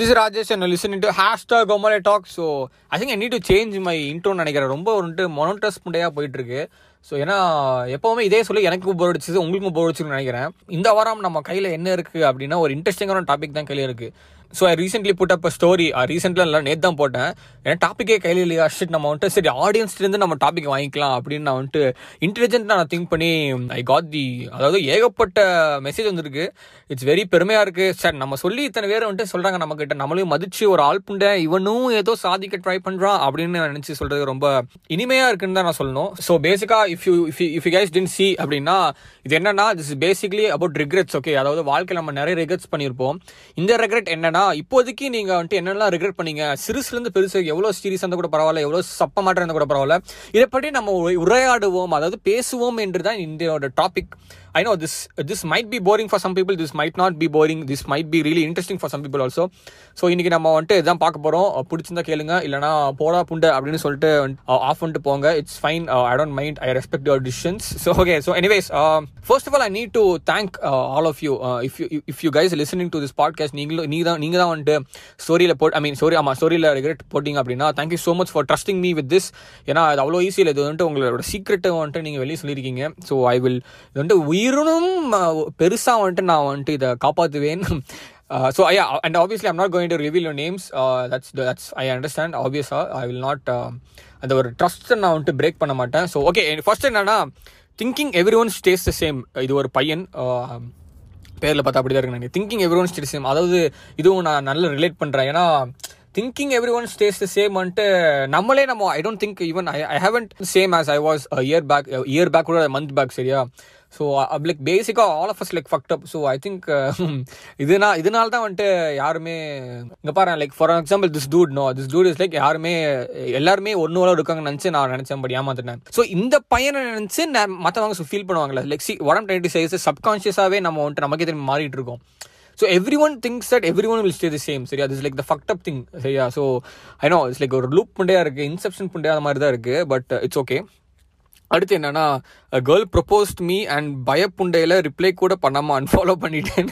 This Rajesh and listen to hashtag to talk so I think I need to change my இன்ட்ரோன்னு நினைக்கிறேன். ரொம்ப வந்துட்டு மொனோட்டஸ் முண்டையாக போயிட்டுருக்கு. So ஏன்னா எப்போவுமே இதே சொல்லி எனக்கு போர் அடிச்சது உங்களுக்கும் போர் அடிச்சுன்னு நினைக்கிறேன். இந்த வாரம் நம்ம கையில் என்ன இருக்குது அப்படின்னா ஒரு இன்ட்ரெஸ்டிங்கான டாபிக் தான் கையில் இருக்குது so I recently put up story ரீசெண்ட்லாம் இல்லை நேற்று தான் போட்டேன். ஏன்னா டாப்பிக்கே கையில் இல்லையா? ஷிட் நம்ம வந்துட்டு சரி ஆடியன்ஸ்லேருந்து நம்ம டாபிக் வாங்கிக்கலாம் அப்படின்னு நான் வந்துட்டு இன்டெலிஜென்ட்டாக நான் திங்க் பண்ணி ஐ காட் தி அதாவது ஏகப்பட்ட மெசேஜ் வந்திருக்கு. இட்ஸ் வெரி பெருமையாக இருக்குது சார் நம்ம சொல்லி இத்தனை பேர் வந்துட்டு சொல்கிறாங்க நம்மக்கிட்ட நம்மளையும் மதிச்சு ஒரு ஆள் புண்டை இவனும் ஏதோ சாதிக்க ட்ரை பண்ணுறான் அப்படின்னு நினச்சி சொல்கிறது ரொம்ப இனிமையாக இருக்குன்னு தான் நான் சொல்லணும். ஸோ பேசிக்காக if you if if you guess tin see அப்படின்னா இது என்னன்னா this basically about regrets okay அதாவது வாழ்க்கையில் நம்ம நிறைய ரிக்ரெட்ஸ் பண்ணியிருப்போம். இந்த ரெக்ரெட் என்னன்னா இப்போதைக்கு நீங்கள் வந்துட்டு என்னெல்லாம் ரிக்ரெட் பண்ணீங்க? சிறுசுலேருந்து பெருசு எவ்வளோ சீரியஸ் இருந்தால் கூட பரவாயில்ல எவ்வளோ சப்ப மாட்டம் இருந்தால் கூட பரவாயில்ல. இதை பற்றி நம்ம உரையாடுவோம் அதாவது பேசுவோம் என்று தான் இந்த topic I know this this might be boring for some people this might not be boring this might be really interesting for some people also. So இன்றைக்கி நம்ம வந்துட்டு இதான் பார்க்க போகிறோம் பிடிச்சிருந்தா கேளுங்க இல்லைனா போடா புண்டை அப்படின்னு சொல்லிட்டு ஆஃப் பண்ணிட்டு போங்க. It's fine I don't mind I respect your decisions so okay so anyways first of all I need to thank all of you if you if you guys listening to this podcast நீங்களும் நீங்கள் தான் நீங்கள் தான் வந்துட்டு ஸ்டோரியில் boat ஐ மீன் story ஆமாம் ஸ்டோரியில் regulate போட்டிங்க அப்படின்னா thank you so much for trusting me with this ஏன்னா அது அவ்வளோ ஈஸியில் இது வந்துட்டு உங்களோட சீக்ரெட்டை வந்துட்டு நீங்கள் வெளியே சொல்லியிருக்கீங்க. ஸோ ஐ வில் இது வந்துட்டு உயிரினும் பெருசாக வந்துட்டு நான் வந்துட்டு இதை காப்பாற்றுவேன் ஸோ ஐயா and obviously I'm not going to reveal your names that's that's I understand ஆப்வியஸாக ஐ வில் நாட் அந்த ஒரு ட்ரஸ்ட்டை நான் வந்துட்டு பிரேக் பண்ண மாட்டேன். ஸோ ஓகே ஃபர்ஸ்ட் என்னன்னா thinking every one stays the same இது ஒரு பையன் பேரில் பார்த்தா அப்படி தான் இருக்கு நினைக்கிறேன். Thinking every one stays same அதாவது இதுவும் நான் நல்லா ரிலேட் பண்ணுறேன் ஏன்னா thinking every one stays the same வந்துட்டு நம்மளே நம்ம I don't think even I I haven't same as I was year back year back கூட மந்த் பேக் சரியா? ஸோ லைக் பேசிக்காக all of us like fucked up so I think இதுனா இதனால தான் வந்துட்டு யாருமே இங்கே பாரு like for example this dude no this dude is like யாருமே எல்லாருமே ஒன்று போல இருக்காங்கன்னு நினச்சி நான் நினச்சேன் பட் ஏமாத்தினேன் ஸோ இந்த பையனை நினச்சி மற்றவங்க ஃபீல் பண்ணுவாங்களே லைக் சி உடம்பு டுவெண்ட்டி சைஸ் சப்கான்ஷியஸாகவே நம்ம வந்துட்டு நமக்கே திரும்பி மாறிட்டு இருக்கோம். So everyone thinks that everyone will stay the same சரியா this like the fucked up thing சரியா so I know it's like ஒரு லூப் புண்டையாக இருக்குது இன்செப்ஷன் புண்டையாக மாதிரி தான் இருக்குது பட் இட்ஸ் uh, ஓகே அடுத்து என்னன்னா கேர்ள் ப்ரொபோஸ்ட் மீ அண்ட் பயப்புண்டையில் ரிப்ளை கூட பண்ணாமல் அன்ஃபாலோ பண்ணிட்டேன்.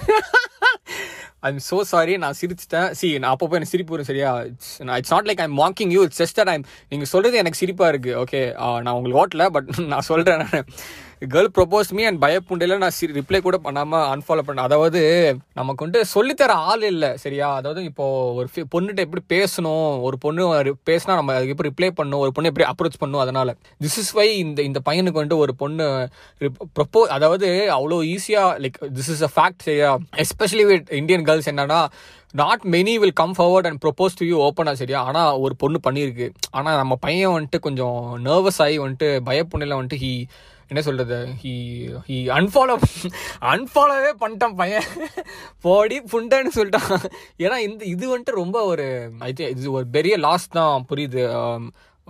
ஐம் ஸோ சாரி நான் சிரிச்சிட்டேன். சி நான் அப்பப்போ எனக்கு சிரிப்பு வரும் சரியா? It's it's not like I'm mocking you it's just I'm நீங்கள் சொல்கிறது எனக்கு சிரிப்பாக இருக்குது ஓகே uh, நான் உங்களுக்கு ஓட்டல பட் நான் சொல்கிறேன் நான். கேர்ள் ப்ரொபோஸ் மீ அண்ட் பயப்புண்டையில் நான் ரிப்ளை கூட பண்ணாமல் அன்ஃபாலோ பண்ணேன் அதாவது நமக்கு வந்துட்டு சொல்லித்தர ஆள் இல்லை சரியா? அதாவது இப்போது ஒரு பொண்ணுகிட்ட எப்படி பேசணும்? ஒரு பொண்ணு பேசினா நம்ம அதுக்கு எப்படி ரிப்ளை பண்ணணும்? ஒரு பொண்ணு எப்படி அப்ரோச் பண்ணணும்? அதனால். திஸ் இஸ் வை இந்த இந்த பையனுக்கு வந்துட்டு ஒரு பொண்ணு ப்ரொப்போ அதாவது அவ்வளோ ஈஸியாக like this is a fact சரியா? எஸ்பெஷலி வித் இந்தியன் கேர்ள்ஸ் என்னன்னா not many will come forward and propose to you ஓப்பனாக சரியா? ஆனால் ஒரு பொண்ணு பண்ணியிருக்கு. ஆனால் நம்ம பையன் வந்துட்டு கொஞ்சம் நர்வஸ் ஆகி வந்துட்டு பயப்புண்ணில் வந்துட்டு ஹீ என்ன சொல்றது? ஹி ஹி அன்ஃபாலோ அன்ஃபாலோவே பண்ணிட்டான் பையன். போடி புண்டன்னு சொல்லிட்டான். ஏன்னா இந்த இது வந்துட்டு ரொம்ப ஒரு ஐ இது ஒரு பெரிய லாஸ் தான் புரியுது. Um,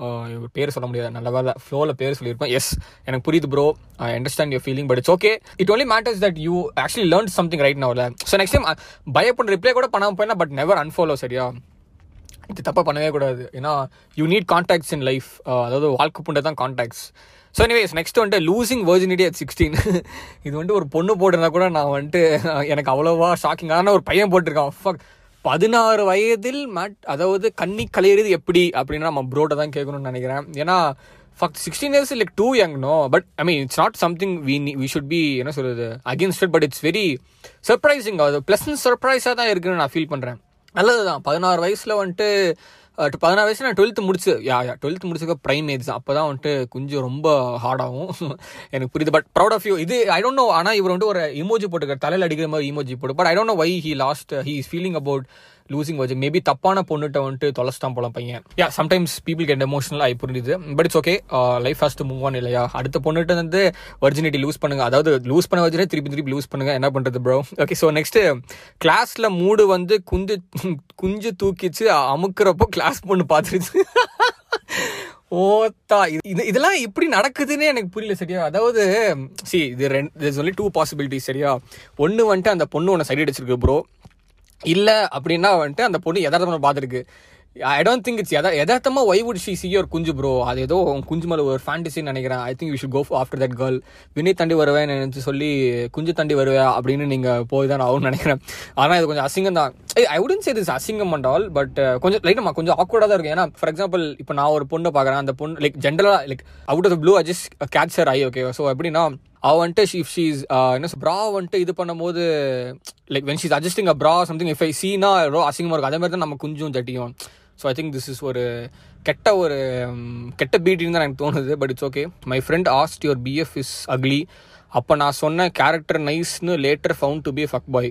uh, பேர் சொல்ல முடியாது. நல்ல வேலை ஃப்ளோவில் பேர் சொல்லியிருப்பேன். எஸ் எனக்கு புரியுது bro I understand your feeling but it's okay it only matters that you actually learn something right நவல so next time பயப்பட ரிப்ளை கூட பண்ணாமல் போயினா பட் நெவர் அன்ஃபாலோ சரியா? இது தப்பாக பண்ணவே கூடாது. ஏன்னா you need contacts in life அதாவது வாழ்க்கை புண்டை தான் கான்டாக்ட்ஸ் ஸோ எனிவேஸ் நெக்ஸ்ட் வந்துட்டு லூசிங் வர்ஜினிட்டி அட் சிக்ஸ்டீன் இது வந்துட்டு ஒரு பொண்ணு போட்டிருந்தா கூட நான் வந்துட்டு எனக்கு அவ்வளோவா ஷாக்கிங்கான ஒரு பையன் போட்டிருக்கான். ஃபக் பதினாறு வயதில் மேட் அதாவது கண்ணி கலையிறது எப்படி அப்படின்னா நம்ம ப்ரோட்டை தான் கேட்கணும்னு நினைக்கிறேன். ஏன்னா fuck sixteen years like too young no but I mean it's not something we we should be என்ன சொல்கிறது against it but it's very surprising அது ப்ளசன்ட் சர்ப்ரைஸாக தான் இருக்குன்னு நான் ஃபீல் பண்ணுறேன் நல்லது தான் பதினாறு வயசில் வந்துட்டு பதினாறு வயசுல நான் டுவெல்த்து முடிச்சு யா யா டுவெல்த்து முடிச்சுக்க ப்ரைம் ஏஜ் தான் அப்போ தான் வந்துட்டு கொஞ்சம் ரொம்ப ஹார்டாகும் எனக்கு புரியுது. பட் ப்ரௌட் ஆஃப் யூ இது ஐ டோன்ட் நோ ஆனால் இவர் வந்துட்டு ஒரு இமோஜி போட்டுக்கார். தலையில் அடிக்கிற மாதிரி இமோஜி போட்டு. But I don't know why he lost he is feeling about losing வச்சு மேபி தப்பான பொண்ணுகிட்ட வந்துட்டு தொலைச்சிட்டான் போல பையன். Yeah sometimes people get emotional ஆகி புரிஞ்சுது. But it's okay life first move on இல்லையா? அடுத்த பொண்ணுகிட்ட வந்து வர்ஜினிட்டி லூஸ் பண்ணுங்க. அதாவது லூஸ் பண்ண வச்சுட்டு திருப்பி திருப்பி லூஸ் பண்ணுங்க. என்ன பண்றது ப்ரோ ஓகே ஸோ நெக்ஸ்ட் கிளாஸ்ல மூடு வந்து குஞ்சு குஞ்சு தூக்கிச்சு அமுக்குறப்போ கிளாஸ் பொண்ணு பார்த்துருச்சு ஓத்தா இது இது- இதெல்லாம் எப்படி நடக்குதுன்னே எனக்கு புரியல சரியா? அதாவது சி இது ரெண்டு ஒன்லி டூ பாசிபிலிட்டிஸ் சரியா? ஒன்று வந்துட்டு அந்த பொண்ணு உன்னை சைடு அடிச்சிருக்கு ப்ரோ இல்லை அப்படின்னா வந்துட்டு அந்த பொண்ணு எதார்த்தமாக பார்த்துருக்கு ஐ டோன்ட் திங்க் இட்ஸ் எதா எதார்த்தமாக why would she see your குஞ்சு ப்ரோ அது ஏதோ குஞ்சு மேலே ஒரு ஃபேண்டசின்னு நினைக்கிறேன். I think you should go after that girl Vini தாண்டி வருவேன் நினச்சி சொல்லி குஞ்சு தாண்டி வருவேன் அப்படின்னு நீங்கள் போய் தான் ஆகும்னு நினைக்கிறேன். ஆனால் இது கொஞ்சம் அசிங்கம் தான். ஐ உடன் சே திஸ் அசிங்கம் அண்ட் ஆல் பட் கொஞ்சம் லைட்டமா கொஞ்சம் ஆக்வர்டாக தான் இருக்கும். ஏன்னா ஃபார் எக்ஸாம்பிள் இப்போ நான் ஒரு பொண்ணை பார்க்குறேன் அந்த பொண்ணு லைக் ஜென்ரலாக like out of blue I just catch I okay so எப்படின்னா அவள் வந்துட்டு இஃப் ஷீஸ் என்ன ப்ரா வந்துட்டு இது பண்ணும்போது like when she's adjusting a bra something if ஐ சீனா எவ்வளோ அசிங்கமாக இருக்கும் அதே மாதிரி தான் நம்ம குஞ்சும் தட்டியும் so I think this is ஒரு கெட்ட ஒரு கெட்ட பீட்டின்னு தான் எனக்கு தோணுது but it's okay my friend asked your BF is ugly அப்போ நான் சொன்ன character நைஸ்னு later found to be fuck boy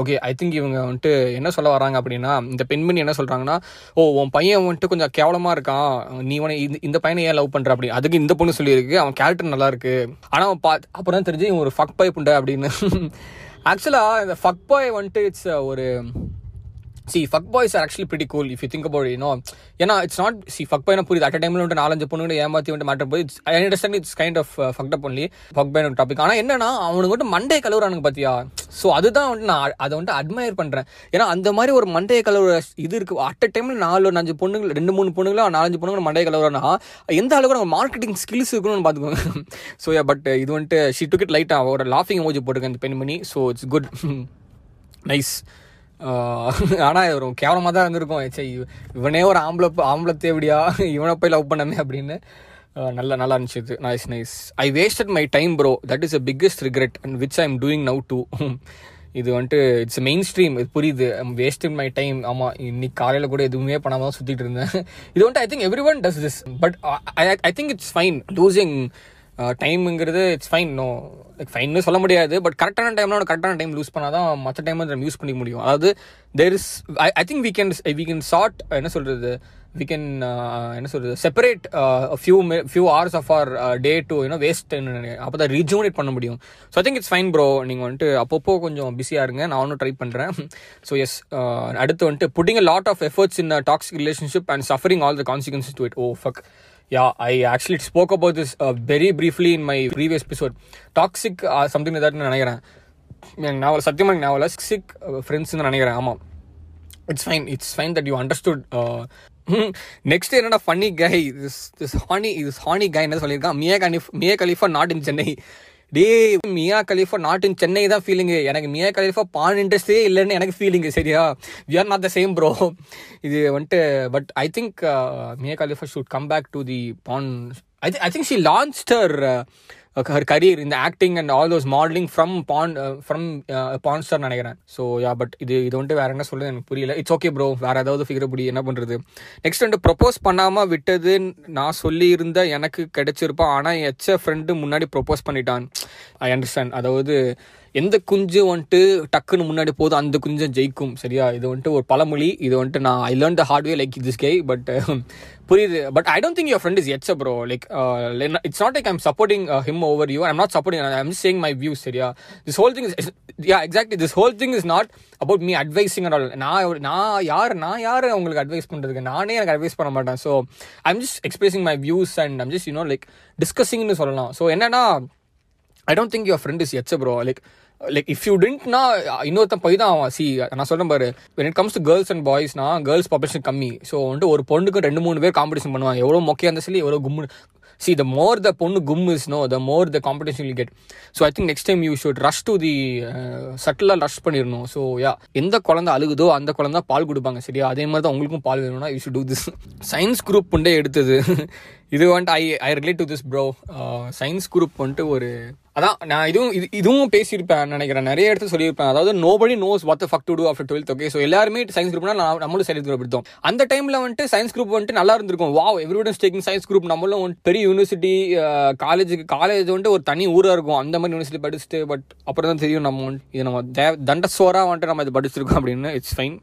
okay I think இவங்க வந்துட்டு என்ன சொல்ல வராங்க அப்படின்னா இந்த பெண்மணி என்ன சொல்கிறாங்கன்னா ஓ உன் பையன் வந்துட்டு கொஞ்சம் கேவலமாக இருக்கான். நீ உன இந்த இந்த பையனை ஏன் லவ் பண்ணுற அப்படி. அதுக்கு இந்த பொண்ணு சொல்லியிருக்கு. அவன் கேரக்டர் நல்லா இருக்கு. ஆனால் அவன் பா அப்புறம் தான் தெரிஞ்சு இவன் ஒரு ஃபக் பாய் புண்டை அப்படின்னு. ஆக்சுவலாக இந்த ஃபக் பாய் வந்துட்டு இட்ஸ் uh, ஒரு see fuck boys are actually pretty cool if you think about you know ஏன்னா இட்ஸ் நாட் சி ஃபக் பாய்னா புரியுது. அட் டைம்ல வந்துட்டு நாலஞ்சு பொண்ணுங்க ஏமாத்தி வந்துட்டு மேட்டர் போய் it's I understand it's kind of fucked up only fuck boy topic ஆனால் என்னன்னா அவனுக்கு வந்துட்டு மண்டே கலவுறானுங்க பாத்தியா? ஸோ அதுதான் வந்துட்டு நான் அதை வந்துட்டு அட்மையர் பண்ணுறேன் ஏன்னா அந்த மாதிரி ஒரு மண்டே கலவுற இது இருக்கு. அட் டைம்ல நாலு அஞ்சு பொண்ணுங்க ரெண்டு மூணு பொண்ணுங்களா நாலஞ்சு பொண்ணுங்க மண்டே கலவுறனா எந்த அளவுக்கு நம்ம மார்க்கெட்டிங் ஸ்கில்ஸ் இருக்கணும்னு பார்த்துக்கோங்க ஸோ பட் uh, இது வந்துட்டு ஷி டுக்கெட் லைட்டாக ஒரு லாஃபிங் மோஜி போட்டிருக்கேன் இந்த பெண்மணி. ஸோ இட்ஸ் குட் நைஸ் ஆனால் இது ஒரு கேவலமாக தான் இருந்திருக்கும். சரி இவனே ஒரு ஆம்பளை ஆம்பளை தேவடியா? இவனை போய் லவ் பண்ணமே அப்படின்னு நல்லா நல்ல நல்லா இருந்துச்சு. இது nice nice I wasted my time bro that is a biggest regret and which I am doing now to இது வந்துட்டு இட்ஸ் மெயின் ஸ்ட்ரீம் இது புரியுது. வேஸ்ட் மை டைம் ஆமாம் இன்னைக்கு காலையில் கூட எதுவுமே பண்ணாமல் தான் சுற்றிட்டு இருந்தேன். இது வந்துட்டு I think everyone does this but I think it's fine losing டைமுங்கிறது it's fine no like ஃபைன்னு சொல்ல முடியாது பட் கரெக்டான டைம்ல கரெக்டான டைம் யூஸ் பண்ணால் தான் மற்ற டைம் நம்ம யூஸ் பண்ணிக்க முடியும். அதாவது there is I think we can we can short என்ன சொல்கிறது வி கேன் என்ன சொல்கிறது separate few few hours of our day to you know waste அப்போ தான் ரீஜூனேட் பண்ண முடியும். So I think it's fine bro நீங்கள் வந்துட்டு அப்பப்போ கொஞ்சம் பிஸியாக இருங்க. நான் ஒன்றும் ட்ரை பண்ணுறேன் ஸோ எஸ் அடுத்து வந்துட்டு putting a lot of efforts in toxic relationship and suffering all the consequences to it oh fuck Yeah, I actually spoke about this uh, very briefly in my previous episode. Toxic something uh, something நினைக்கிறேன். நாவல் நான் சத்தியமாக எனக்கு sick ஃப்ரெண்ட்ஸ்னு uh, நினைக்கிறேன். ஆமாம் it's fine it's fine that you understood next என்னடா funny guy this this honey this honey guy என்ன சொல்லியிருக்கான்? Mia Khalifa Mia Khalifa not in Chennai day Mia Khalifa not in Chennai தான் feeling எனக்கு Mia Khalifa பான் இன்ட்ரெஸ்டே இல்லைன்னு எனக்கு feeling சரியா? We are not the same bro இது வந்துட்டு but I think Mia Khalifa should come back to the porn I I think she launch her career இந்த acting and all those modelling from porn from porn star நினைக்கிறேன். So yeah but இது இது வந்துட்டு வேற என்ன சொல்றது எனக்கு புரியல. இட்ஸ் ஓகே ப்ரோ வேற ஏதாவது ஃபிகர் படி என்ன பண்ணுறது நெக்ஸ்ட் வந்து ப்ரொப்போஸ் பண்ணாமல் விட்டது நான் சொல்லியிருந்த எனக்கு கிடைச்சிருப்பான் ஆனால் எச்ச ஃப்ரெண்டு முன்னாடி ப்ரொப்போஸ் பண்ணிட்டான். ஐ அண்டர்ஸ்டாண்ட் அதாவது எந்த குஞ்சு வந்துட்டு டக்குன்னு முன்னாடி போதும் அந்த குஞ்சம் ஜெயிக்கும் சரியா? இது வந்துட்டு ஒரு பழமொழி. இது வந்துட்டு நான் I learn the hard way like this okay but புரியுது. But I don't think your friend is it's bro like it's not like I'm supporting him over you I'm not supporting I'm saying my views சரியா? This whole thing is yeah exactly this whole thing is not about me advising at all நான் நான் யார் நான் யார் உங்களுக்கு advice பண்ணுறதுக்கு நானே எனக்கு அட்வைஸ் பண்ண மாட்டேன். So I'm just expressing my views and I'm just you know like டிஸ்கஸிங்னு சொல்லலாம். ஸோ என்னன்னா I don't think your friend is it's bro like like if you டென்ட்னா இன்னொருத்தன் போய் தான் ஆவான். சி நான் சொல்றேன் பாரு. When it comes to girls and பாய்ஸ்னா girls population கம்மி. ஸோ வந்துட்டு ஒரு பொண்ணுக்கு ரெண்டு மூணு பேர் காம்படிஷன் பண்ணுவாங்க. எவ்வளோ மொக்கையாக இருந்தால் சொல்லி எவ்வளோ கும்மு சி த மோர் த பொண்ணு கும் is no the more the competition will get so I think next time you should rush to the சட்டிலாக rush பண்ணிடணும். ஸோ யா எந்த குழந்தை அழுகுதோ அந்த குழந்தை பால் கொடுப்பாங்க சரியா? அதே மாதிரி தான் உங்களுக்கும் பால் வேணும்னா you should do this science group புண்டே எடுத்தது. இது வந்துட்டு I I relate to this bro science group வந்துட்டு ஒரு அதான் நான் இதுவும் இது இதுவும் பேசியிருப்பேன் நினைக்கிறேன். நிறைய இடத்துல சொல்லியிருப்பேன். அதாவது nobody knows what fuck to do after twelfth okay so எல்லாருமே சயின்ஸ் குரூப்னா நான் நம்மளும் சயின்ஸ் குரூப் எடுத்தோம். அந்த டைமில் வந்துட்டு சயின்ஸ் குரூப் வந்துட்டு நல்லா இருந்திருக்கும். Wow everybody taking science group நம்மளும் வந்துட்டு பெரிய யூனிவர்சிட்டி காலேஜுக்கு காலேஜ் வந்துட்டு ஒரு தனி ஊராக இருக்கும். அந்த மாதிரி யூனிவர்சிட்டி படிச்சுட்டு பட் அப்புறம் தான் தெரியும் நம்ம வந்து இது நம்ம தே- வந்துட்டு நம்ம இது படிச்சிருக்கோம் அப்படின்னு. It's fine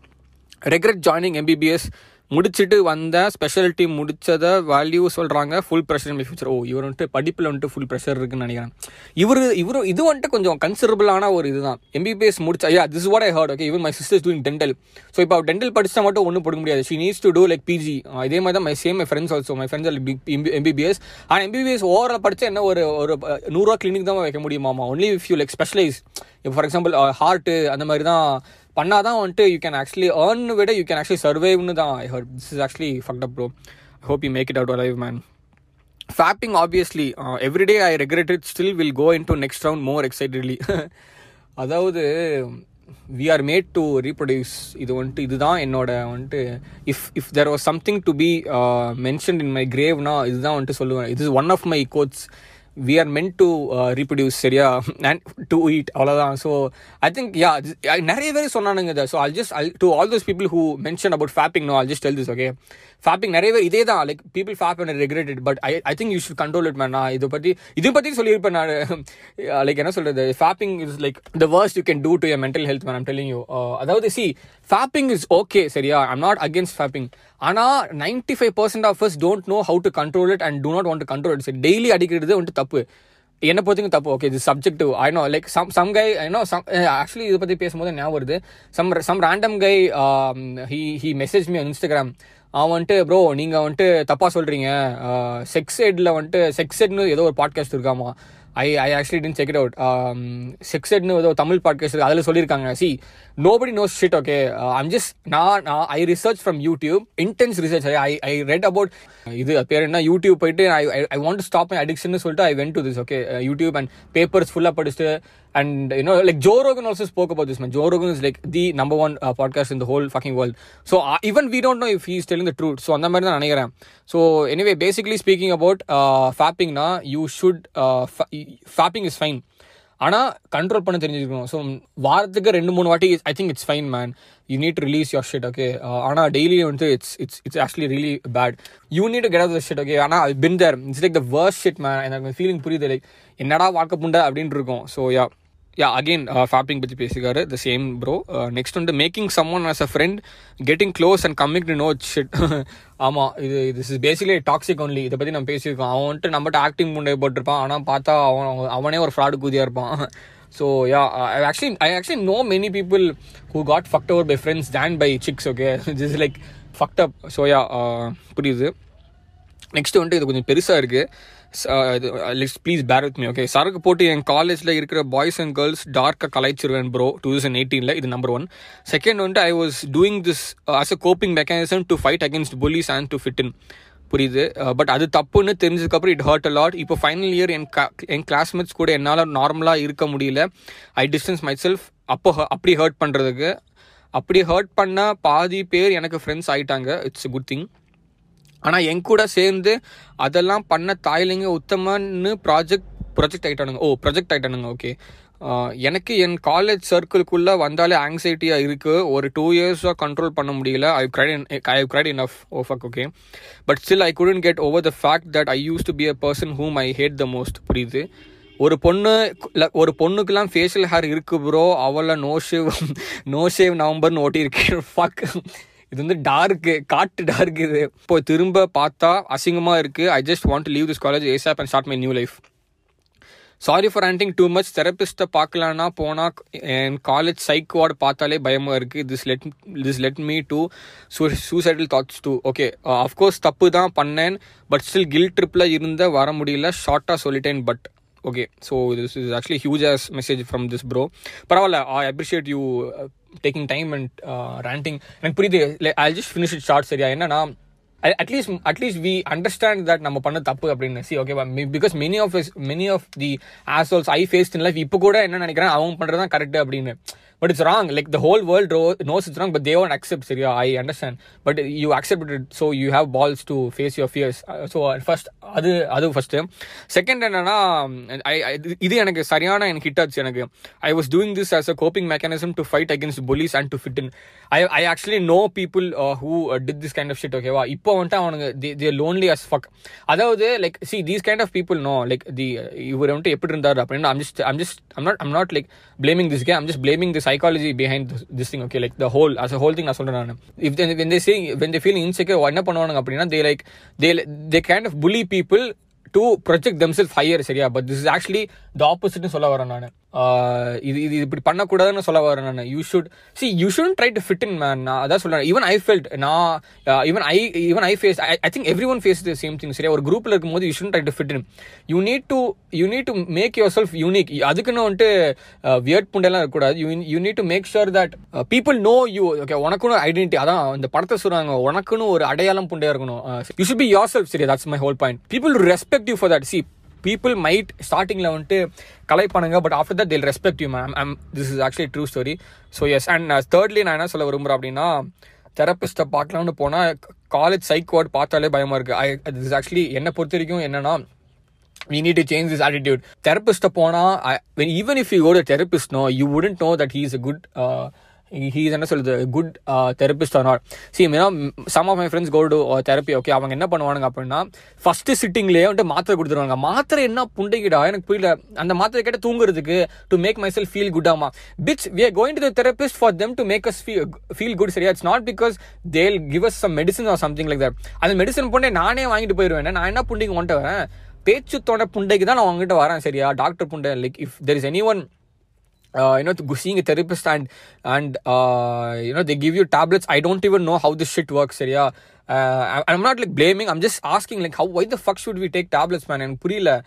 regret joining MBBS முடிச்சுட்டு வந்த ஸ்பெஷாலிட்டி முடிச்சதை வேல்யூ சொல்கிறாங்க full pressure in future oh இவர் வந்துட்டு படிப்பில் வந்துட்டு ஃபுல் ப்ரெஷர் இருக்குன்னு நினைக்கிறேன். இவர் இவர் இது வந்துட்டு கொஞ்சம் கன்சிடரபிளான ஒரு இதுதான். எம்பிபிஎஸ் முடிச்சா ஐயா this what I heard okay இவன் my sisters doing dental so இப்போ டென்டல் படிச்சா மட்டும் ஒன்றும் போட முடியாது. She needs to do like PG இதே மாதிரி தான் my same my friends also my friends MBBS ஆனால் எம்பிபிஎஸ் ஓவரால் படித்தா என்ன ஒரு ஒரு நூறுரூவா கிளினிக் தான் வைக்க முடியுமாமா only if you like specialise இப்போ ஃபார் எக்ஸாம்பிள் ஹார்ட்டு அந்த மாதிரி தான் பண்ணாதான் வந்துட்டு யூ கேன் ஆக்சுவலி ஏர்ன் விட யூ கேன் ஆக்சுவலி சர்வைவ்னு தான் I heard this is actually fucked up bro I hope you make it out alive man fapping obviously everyday I day it still will go in to next round more excitedly அதாவது we are made to reproduce இது வந்துட்டு இதுதான் என்னோட வந்துட்டு if if there was something to be mention in my கிரேவ்னா இதுதான் வந்துட்டு சொல்லுவேன். இது is one of my quotes we are meant to reproduce சரியா? அண்ட் டு ஈட் அவ்வளோதான் ஸோ ஐ திங்க் யா நிறைய பேர் சொன்னானுங்க இதை. So I'll just I'll to all those people who mention about fapping no I'll just tell this okay fapping நிறைய பேர் இதே தான் like people fap and regulated but I I think you should control it man நான் இதை பற்றி இது பற்றி சொல்லியிருப்பேன் நான். லைக் என்ன சொல்கிறது fapping is like the worst you can do to your mental health man I'm telling you அதாவது சி ஃபேப்பிங் இஸ் ஓகே சரியா? ஐம் நாட் அகேன்ஸ்ட் ஃபேப்பிங் ஆனால் ninety five percent of us don't know how to control it and do not want to control it சரி daily அடிக்கிறது வந்துட்டு தப்பு. என்ன பொறுத்தவரைக்கும் தப்பு. ஓகே இது subjective I know like some some guy I know some actually இதை பற்றி பேசும்போது ஞாபகம் வருது. Some some random guy he he message me Instagram அவன் வந்துட்டு ப்ரோ நீங்கள் வந்துட்டு தப்பாக சொல்கிறீங்க செக்ஸ் எட்டில் வந்துட்டு செக்ஸ் எட்னு ஏதோ ஒரு பாட்காஸ்ட் இருக்காமா? I I actually then check it out sex எட்னு ஏதோ தமிழ் பாட்காஸ்ட் அதில் சொல்லியிருக்காங்க. See nobody knows shit okay uh, i'm நான் nah nah i research from youtube intense research i i, read இது பேர் என்ன யூடியூப் போயிட்டு I I want stop my addiction சொல்லிட்டு I went to this okay YouTube and papers ஃபுல்லாக படிச்சுட்டு and you know like Joe Rogan also spoke about this man Joe Rogan is like the number one podcast இந்த whole fucking world so even we don't know if he's telling the truth so அந்த மாதிரி தான் நினைக்கிறேன் so anyway basically speaking about ஃபேப்பிங்னா you should fapping is fine ஆனால் control பண்ண தெரிஞ்சிருக்கணும். So வாரத்துக்கு ரெண்டு மூணு வாட்டி I think it's fine man you need to release your shit okay ஆனால் டெய்லி வந்து it's it's it's actually really bad you need to get off the shit okay ஆனால் அது பின் there it's like the worst shit man எனக்கு feeling புரியுது. Like என்னடா வாக்க புண்டை அப்படின்னு இருக்கும். So yeah yeah again fapping பற்றி பேசிக்காரு. த சேம் ப்ரோ நெக்ஸ்ட் வந்து making someone as a friend getting close and coming to know shit ஆமாம் இது this is basically toxic only இதை பற்றி நம்ம பேசியிருக்கோம். அவன் வந்துட்டு நம்மகிட்ட ஆக்டிங் முன்னே போட்டிருப்பான். ஆனால் பார்த்தா அவன் அவனே ஒரு ஃப்ராடு கூதியாக இருப்பான். So yeah I actually I actually know many people who got fucked over by friends then by six okay this like fucked up so yeah புரியுது. நெக்ஸ்ட் வந்துட்டு இது கொஞ்சம் பெருசாக இருக்குது please bear with me okay சரக்கு போட்டு என் காலேஜில் இருக்கிற பாய்ஸ் அண்ட் கேர்ள்ஸ் டார்க்காக கலாய்ச்சிருவேன் ப்ரோ டூ தௌசண்ட் எயிட்டீனில் இது நம்பர் ஒன் செகண்ட் வந்துட்டு I was doing this as a coping mechanism to fight against bullies and to fit in புரியுது? பட் அது தப்புன்னு தெரிஞ்சதுக்கப்புறம் இட் ஹர்ட் அ லாட் இப்போ ஃபைனல் இயர் என் என் கிளாஸ்மேட்ஸ் கூட என்னால் நார்மலாக இருக்க முடியல. ஐ டிஸ்டன்ஸ் மை செல்ஃப் அப்போ அப்படி ஹர்ட் பண்ணுறதுக்கு அப்படி ஹர்ட் பண்ண பாதி பேர் எனக்கு ஃப்ரெண்ட்ஸ் ஆகிட்டாங்க இட்ஸ் குட் திங் ஆனால் என் கூட சேர்ந்து அதெல்லாம் பண்ண தாய்லிங்க உத்தமன்னு ப்ராஜெக்ட் ப்ரொஜெக்ட் ஆகிட்டானுங்க ஓ ப்ரொஜெக்ட் ஆகிட்டானுங்க ஓகே எனக்கு என் காலேஜ் சர்க்கிள்குள்ளே வந்தாலே ஆங்ஸைட்டியாக இருக்குது ஒரு டூ இயர்ஸாக கண்ட்ரோல் பண்ண முடியல. I cried I cried in of oh fuck okay but still I couldn't get over the fact that I used to be a person whom I hate the most புரியுது? ஒரு பொண்ணு ஒரு பொண்ணுக்கெல்லாம் facial hair இருக்கு bro அவளை no shave no shave நவம்பர்னு ஓட்டியிருக்கேன். Fuck இது வந்து டார்க்கு காட்டு டார்க் இது. இப்போ திரும்ப பார்த்தா அசிங்கமாக இருக்குது I just want to leave this college ASAP and start my new life sorry for ranting too much தெரபிஸ்ட்டை பார்க்கலான்னா போனால் என் காலேஜ் சைக் வார்டு பார்த்தாலே பயமாக இருக்குது this led this led me to su suicidal thoughts too okay of course தப்பு தான் பண்ணேன். But still kill ட்ரிப்பில் இருந்த வர முடியல. ஷார்ட்டாக சொல்லிட்டேன் but okay so this is actually huge ass message from this bro பரவாயில்ல. I appreciate you taking time and ranting எனக்கு புரியுது. I just finish it short சரியா? என்னன்னா at least at least we understand that நம்ம பண்ண தப்பு அப்படின்னு. See ஓகேவா because many of many of the assholes I faced in life இப்போ கூட என்ன நினைக்கிறேன் அவங்க பண்ணுறது தான் கரெக்ட் அப்படின்னு. But it's wrong like the whole world knows it's wrong but they won't accept சரியா I understand but you accept it so you have balls to face your fears so first அது அது first second என்னன்னா ஐ இது எனக்கு சரியான எனக்கு hit ஆச்சு எனக்கு. I was doing this as a coping mechanism to fight against bullies and to fit in I I actually know people who did this kind of shit ஓகேவா இப்போ வந்துட்டு அவனுங்க தே லோன்லி அஸ் ஃபக் அதாவது like see these kind of people no like the இவர் வந்துட்டு எப்படி இருந்தார் அப்படின்னு I'm just I'm just I'm not I'm not like blaming this okay I'm just blaming this psychology behind this thing okay like the whole as whole thing நான் சொல்றேன் நான். If when they say when they feeling insecure என்ன பண்ணுவாங்க அப்படின்னா they like they they kind of bully people to project themself higher சரியா? But this is actually the ஆப்போசிட்னு சொல்ல வரேன் நான். இது இது இப்படி பண்ணக்கூடாதுன்னு சொல்ல வரேன் நான். You should see you should try to fit in man நான் அதான் சொல்கிறேன் ஈவன் ஐ ஃபெல்ட் நான் even I even I face I think every one face the same thing சரியா? ஒரு குரூப்பில் இருக்கும்போது you should try to fit in you need to you need to make yourself unique அதுக்குன்னு வந்துட்டு weird புண்டெல்லாம் இருக்கக்கூடாது. You you need to make sure that people know you okay உனக்குன்னு identity அதான் இந்த படத்தை சொல்கிறாங்க உனக்குன்னு ஒரு அடையாளம் புண்டையாக இருக்கணும். You should be yourself சரி that's my whole point people respect you for that see people might ஸ்டார்டிங்கில் வந்துட்டு கலைப்பானுங்க but after that they'll respect you ma'am I'm this is actually true story so yes and thirdly நான் என்ன சொல்ல விரும்புகிறேன் அப்படின்னா தெரப்பிஸ்ட்டை பார்க்கலாம்னு போனால் காலேஜ் சைக் பார்த்தாலே பயமாக இருக்குது ஐ திஸ் இஸ் ஆக்சுவலி என்னை பொறுத்த வரைக்கும் என்னன்னா we need to change this attitude. therapist போனால் even if you if you therapist no you wouldn't know that he is a good he என்ன சொல்லுது good therapist are not see Meena some of my friends go to therapy okay அவங்க என்ன பண்ணுவானுங்க அப்படின்னா first சிட்டிங்லேயே வந்துட்டு மாத்திரை கொடுத்துருவாங்க. மாத்திரை என்ன புண்டைக்கிடா? எனக்கு புரியல. அந்த மாத்திரை கேட்ட தூங்குறதுக்கு to make myself feel good ஆமா bits we are going to the therapist for them to make us feel good சரியா? It's not because they'll give us some medicine or something like that அந்த medicine போட்டே நானே வாங்கிட்டு போயிடுவேன் நான் என்ன புண்டைக்கு வந்துட்டு வரேன் பேச்சு தொட புண்டைக்கு தான் நான் உங்ககிட்ட வரேன் சரியா? டாக்டர் புண்டை like if there is anyone uh, you know, to seeing a therapist and and uh, you know they give you tablets. I don't even know how this shit works. Yeah, uh, I- I'm not like blaming. I'm just asking like how why the fuck should we take tablets, man? And purila.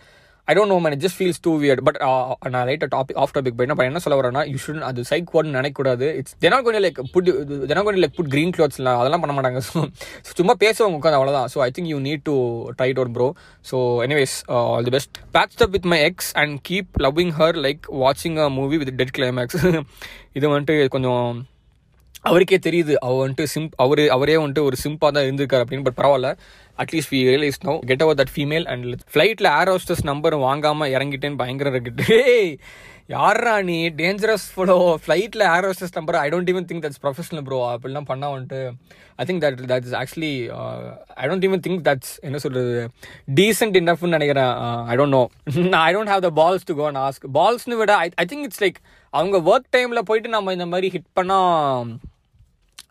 I don't know man just feels too weird but நான் லைட்டாக topic of topic போயினா என்ன சொல்ல வரேன்னா you should அது psych one நினைக்கக்கூடாது. It's தெனா கொஞ்சம் like put தெனா கொஞ்சம் like put green க்ளோத்ஸ்லாம் அதெல்லாம் பண்ண மாட்டாங்க. ஸோ சும்மா பேசுவாங்க உட்காந்து அவ்வளோதான் so I think you need to try it bro so anyways all the best patch up with my ex and keep loving her like வாட்சிங் a movie with dead climax இது வந்துட்டு கொஞ்சம் அவருக்கே தெரியுது. அவர் வந்துட்டு சிம் அவர் அவரே வந்துட்டு ஒரு சிம்பாக தான் இருந்திருக்காரு அப்படின்னு பட் பரவாயில்ல. At least we realise no get over that female and ஃப்ளைட்டில் ஏர் ஹோஸ்டஸ் நம்பர் வாங்காமல் இறங்கிட்டேன்னு பயங்கரம் இருக்குது யாரா நீ? டேஞ்சரஸ் ஃபுல்லோ ஃப்ளைட்டில் air hostess number I don't even think that's professional bro அப்படிலாம் பண்ணால் வந்துட்டு I think that that is actually I don't even think that's என்ன சொல்கிறது டீசென்ட் இன்னஃப்னு நினைக்கிறேன். I don't know I don't have the balls to go and ask பால்ஸ்னு விட I I think it's like அவங்க work டைமில் போயிட்டு நம்ம இந்த மாதிரி ஹிட் பண்ணால்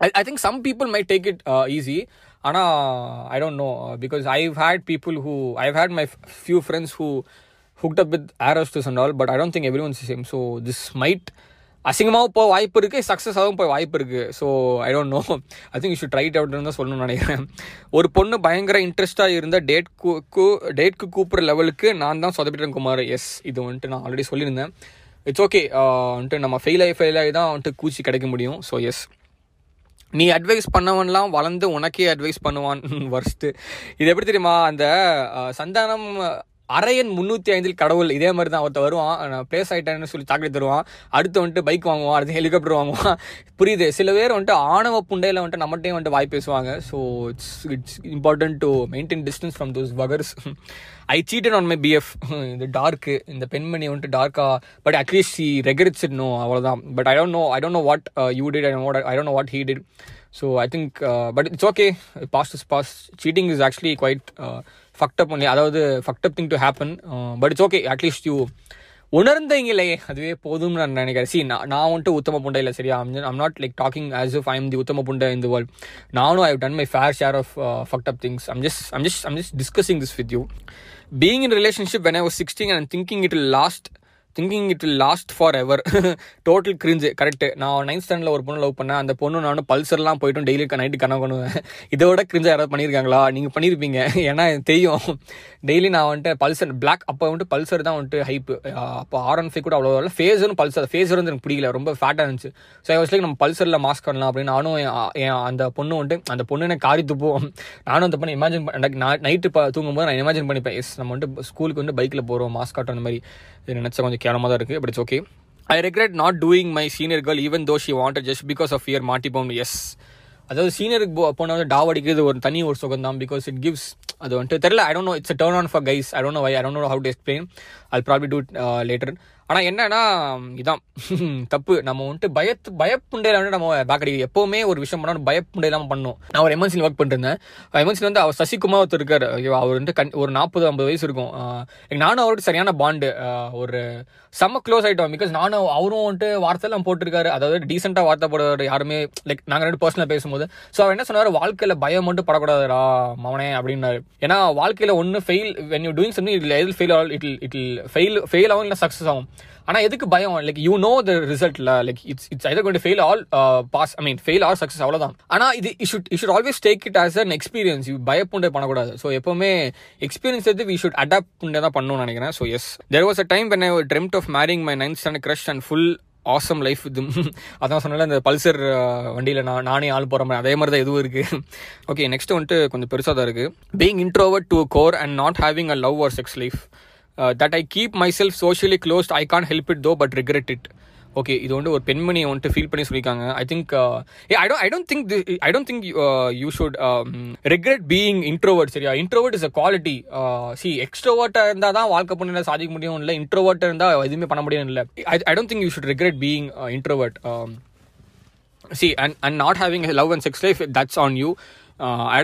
I I think some people may take it easy ஆனால் I don't know because I hate people who I hate my few friends who hooked up with hooked up and all but all, but I don't think everyone's so this might அசிங்கமாகவும் போக வாய்ப்பு இருக்குது success ஆகவும் போய் வாய்ப்பு இருக்குது so I don't know I think should tried அவுட்னு தான் சொல்லணும்னு நினைக்கிறேன். ஒரு பொண்ணு பயங்கர இன்ட்ரெஸ்ட்டாக இருந்த டேட் டேட்க்கு கூப்பிட்ற லெவலுக்கு நான் தான் சொதப்பிட்டேன் குமார். எஸ் இது வந்துட்டு நான் ஆல்ரெடி சொல்லியிருந்தேன். இட்ஸ் ஓகே uh, வந்துட்டு நம்ம ஃபெயில் ஆகி ஃபெயில் ஆகி தான் வந்துட்டு கூச்சி கிடைக்க முடியும். ஸோ எஸ் நீ அட்வைஸ் பண்ணவன்லாம் வளர்ந்து உனக்கே அட்வைஸ் பண்ணுவான். வருஷத்து இது எப்படி தெரியுமா? அந்த சந்தானம் அரையன் முந்நூற்றி ஐந்தில் கடவுள் இதே மாதிரி தான் ஒருத்தர் வருவான் நான் பிளேஸ் ஆகிட்டேன்னு சொல்லி சாக்லேட் தருவான். அடுத்து வந்துட்டு பைக் வாங்குவான் அடுத்து ஹெலிகாப்டர் வாங்குவான். புரியுது? சில பேர் வந்துட்டு ஆணவ புண்டையில் வந்துட்டு நம்மகிட்டையும் வந்துட்டு வாய் பேசுவாங்க. So it's it's important to maintain distance from those fuckers I cheated on my BF இந்த டார்க்கு இந்த பெண்மணி வந்துட்டு டார்க்காக but at least see regrets no அவ்வளோதான் but I don't know I don't know what you did I know I don't know what he did so I think but it's okay past is past cheating is actually quite fucked up up only அதாவது fucked up thing to happen but it's okay at least you உணர்ந்தீங்களே அதுவே போதும்னு நான் நினைக்கிறேன். C நான் நான் வந்துட்டு உத்தம புண்டை இல்லை சரியா? I'm not like talking as if I am the உத்தம புண்டை இந்த வேர்ல்ட் நானும் I done my fair share of fucked up things I'm just I'm just I'm just discussing this with you being in relationship when I was sixteen and thinking it last thinking it will last for ever total cringe correct நான் ninth ஸ்டாண்டர்டில் ஒரு பொண்ணு love பண்ணேன். அந்த பொண்ணு நானும் பல்சர்லாம் போயிட்டும் daily night கனவு பண்ணுவேன் இதை விட கிரிஞ்சா யாராவது பண்ணியிருக்காங்களா நீங்கள் பண்ணியிருப்பீங்க ஏன்னா எனக்கு தெரியும். டெய்லி நான் வந்துட்டு பல்சர் பிளாக் அப்போ வந்துட்டு பல்சர் தான் வந்துட்டு ஹைப் அப்போ ஆர் ஒன் ஃபைவ் கூட அவ்வளோ இல்லை ஃபேஸரும் பல்சர் ஃபேஸர் வந்து எனக்கு பிடிக்கல. ரொம்ப ஃபேட்டாக இருந்துச்சு. ஸோ ஐ வாஸ் லைக் நம்ம பல்சரில் மாஸ்க் பண்ணலாம் அப்படின்னு நானும் என் அந்த பொண்ணு வந்துட்டு அந்த பொண்ணு எனக்கு காரி துப்போம் நானும் அந்த பொண்ணு இமேஜின் பண்ண நைட்டு தூங்கும்போது நான் இமேஜின் பண்ணிப்பேன். எஸ் நம்ம வந்துட்டு ஸ்கூலுக்கு வந்து பைக்கில் போகிறோம் மாஸ்க் ஆட்டம் அந்த மாதிரி. நினச்சா கொஞ்சம் கேரமாக தான் இருக்குது but it's okay I regret not doing my senior girl even though she wanted just because of year மாட்டிப்போம் yes அதாவது சீனியருக்கு போனால் வந்து டாவ் அடிக்கிறது ஒரு தனி ஒரு சுகம் தான் பிகாஸ் இட் கிவ்ஸ் அது வந்துட்டு தெரியல I don't know it's turn on for guys I don't know why I don't know how to explain I probably do later ஆனால் என்னன்னா இதான். தப்பு. நம்ம வந்துட்டு பயத்து பயப்புண்டையில வந்து நம்ம பேக்கடி எப்போவுமே ஒரு விஷயம் பண்ணாலும் பயப்புண்டை இல்லாமல் பண்ணணும் நான் ஒரு எம்என்சியில் ஒர்க் பண்ணிருந்தேன். எம்என்சியில் வந்து அவர் சசிகுமார் ஒருத்தர் இருக்கார். அவர் வந்து கண் ஒரு நாற்பது ஐம்பது வயசு இருக்கும். எனக்கு நானும் அவருக்கு சரியான பாண்டு ஒரு செம்ம க்ளோஸ் ஆகிட்டோம் பிகாஸ் நானும் அவரும் வந்துட்டு வார்த்தையெல்லாம் போட்டிருக்காரு. அதாவது டீசெண்டாக வார்த்தை போடுவார் யாருமே லைக் நாங்கள் ரெண்டு பர்சனலாக பேசும்போது. ஸோ அவர் என்ன சொன்னார்? வாழ்க்கையில் பயம் மட்டும் படக்கூடாதுடா மவனே அப்படின்னாரு. ஏன்னா வாழ்க்கையில் ஒன்று fail when you doing something it எது ஃபெயில் ஆகும் இட் இட் ஃபெயில் ஃபெயில் ஆகும் இல்லை சக்ஸஸ் ஆகும். ஆனால் எதுக்கு பயம்? லைக் யூ நோ த ரிசல்ட்ல லைக் இட்ஸ் இட்ஸ் ஐதர் கொண்டு fail or pass I mean fail or success அவ்வளோதான் ஆனால் இது you should you should always take it as an experience you பயப்புண்டே பண்ணக்கூடாது. ஸோ எப்போவுமே எக்ஸ்பீரியன்ஸ் எடுத்து வி ஷுட் அடாப்ட் பண்ணே தான் பண்ணணும்னு நினைக்கிறேன். So yes there was a time when I dreamt of marrying my ninth standard crush and full awesome life இது அதான் சொன்னால இந்த பல்சர் uh, வண்டியில் நான் நானே ஆள் போகிற மாதிரி அதே மாதிரி தான் எதுவும் இருக்குது ஓகே நெக்ஸ்ட் வந்துட்டு கொஞ்சம் பெருசாக தான் இருக்குது being introvert to core and not having a love or sex life that I keep myself socially closed I can't help it though but regret it okay இது வந்து ஒரு பெண்மணியை வந்துட்டு ஃபீல் பண்ணி சொல்லியிருக்காங்க. I think I don't I don't think I don't think you should regret being introvert சரியா? Introvert is a quality see எக்ஸ்ட்ரோவர்ட்டாக இருந்தால் தான் வாழ்க்கை பண்ண சாதிக்க முடியும் இல்லை. இன்ட்ரோவர்ட்டாக இருந்தால் எதுவுமே பண்ண முடியும் இல்லை. I don't think you should regret being introvert see and and not having love and sex life that's on you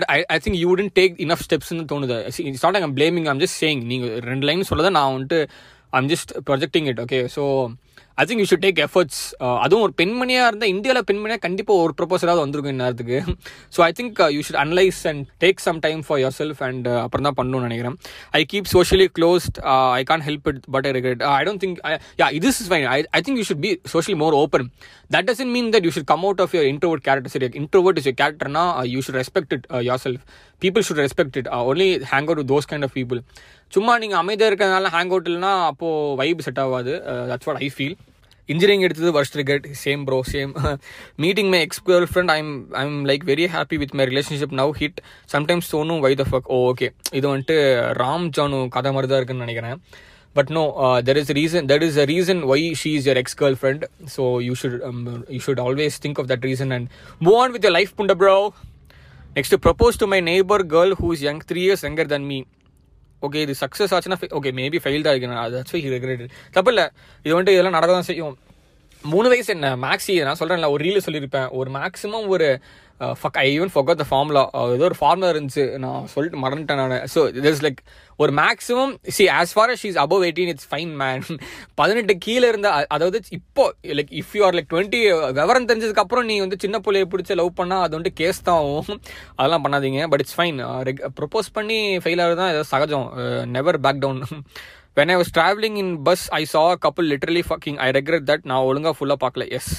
I I think you wouldn't take enough ஸ்டெப்ஸ்னு தோணுது it's not I'm blaming I'm just saying நீங்கள் ரெண்டு line சொல்லதை நான் வந்துட்டு I'm just projecting it okay so I think you should take efforts அதுவும் ஒரு பெண்மணியாக இருந்தால் இந்தியாவில் பெண்மணியாக கண்டிப்பாக ஒரு ப்ரொபோசலாவது வந்திருக்கும் இந்நேரத்துக்கு. So I think you should analyse and take some time for yourself and அப்புறம் தான் பண்ணணும்னு நினைக்கிறேன். I keep socially closed I can't help it but I regret I don't think yeah இது is fine I I think you should be socially more open that doesn't mean that you should come out of your introvert character சரி introvert is your கேரக்டர்னா you should respect it yourself people should respect it only hang out those kind of people சும்மா நீங்கள் அமைதியாக இருக்கிறதுனால hang out இல்லைனா அப்போது vibe set ஆகாது. That's what I feel engineering எடுத்தது first regret same bro same meeting my ex girlfriend I'm I'm like very happy with my relationship now it sometimes தோணும் why the fuck O okay இது வந்துட்டு ராம் ஜானு கதை மாதிரி தான் இருக்குன்னு நினைக்கிறேன். But no there is reason there is a reason why she is your ex girlfriend so you should you should always think of that reason and move on with your life புண்ட bro next propose to my neighbour girl who is young three years younger than me okay இது success ஆச்சுன்னா okay maybe fail தான் இருக்கு that's why regret தப்பு இல்லை. இது வந்துட்டு இதெல்லாம் நடக்க தான் செய்யும். மூணு வயசு என்ன? மேக்ஸி நான் சொல்கிறேன்ல ஒரு ரீல் சொல்லியிருப்பேன். ஒரு மேக்ஸிமம் ஒரு fuck I even forgot the formula ஏதோ ஒரு ஃபார்முலா இருந்துச்சு. நான் சொல்லிட்டு மறந்துட்டேன் நான். ஸோ இஸ் லைக் ஒரு maximum see as far she's above eighteen it's fine man பதினெட்டு கீழே இருந்த அதாவது இப்போ like if you are like twenty விவரம் தெரிஞ்சதுக்கப்புறம் நீ வந்து சின்ன பிள்ளைய பிடிச்சி லவ் பண்ணால் அது வந்துட்டு கேஸ் தான் ஆகும். அதெல்லாம் பண்ணாதீங்க. பட் இட்ஸ் ஃபைன் ப்ரொப்போஸ் பண்ணி ஃபெயில் ஆகுது தான் சகஜம். Never back down when I was travelling in bus I saw couple literally fucking I regret that நான் ஒழுங்காக ஃபுல்லாக பார்க்கல. எஸ்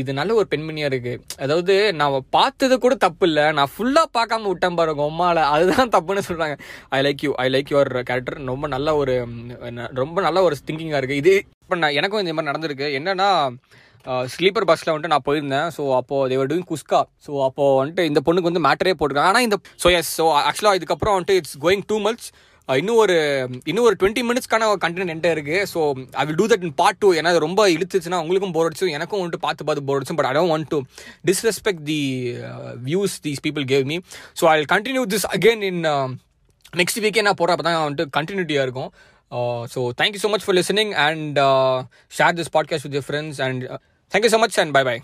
இது நல்ல ஒரு பெண்மணியாக இருக்கு. அதாவது நான் பார்த்தது கூட தப்பு இல்லை நான் ஃபுல்லாக பார்க்காம விட்டேன் பாருங்க உம்மால அதுதான் தப்புன்னு சொல்கிறாங்க I like you I like your character ரொம்ப நல்ல ஒரு ரொம்ப நல்ல ஒரு திங்கிங்காக இருக்குது இது இப்போ நான் எனக்கும் இந்த மாதிரி நடந்திருக்கு. என்னன்னா ஸ்லீப்பர் பஸ்ஸில் வந்துட்டு நான் போயிருந்தேன். ஸோ அப்போது தேவர் டூயிங் குஸ்கா. ஸோ அப்போது வந்துட்டு இந்த பொண்ணுக்கு வந்து மேட்டரே போட்டிருக்காங்க. ஆனால் இந்த ஸோ எஸ் ஸோ ஆக்சுவலாக இதுக்கப்புறம் வந்துட்டு இட்ஸ் கோயிங் டூ மந்த்ஸ் இன்னும் ஒரு இன்னும் ஒரு டுவெண்ட்டி மினிட்ஸ்க்கான கண்டென்ட் என்கிட்ட இருக்கு. So I will do that in part two ஏன்னா அது ரொம்ப இழுத்துச்சுன்னா உங்களுக்கும் போர் அடிச்சு எனக்கும் வந்துட்டு பார்த்து பார்த்து போர் அடிச்சு but I don't want to disrespect the views these people gave me so I continue this again in next வீக்கே நான் போகிறப்ப தான் வந்துட்டு கண்டினியூட்டியாக இருக்கும். So thank you so much for listening and share this podcast with your friends and thank you so much and bye bye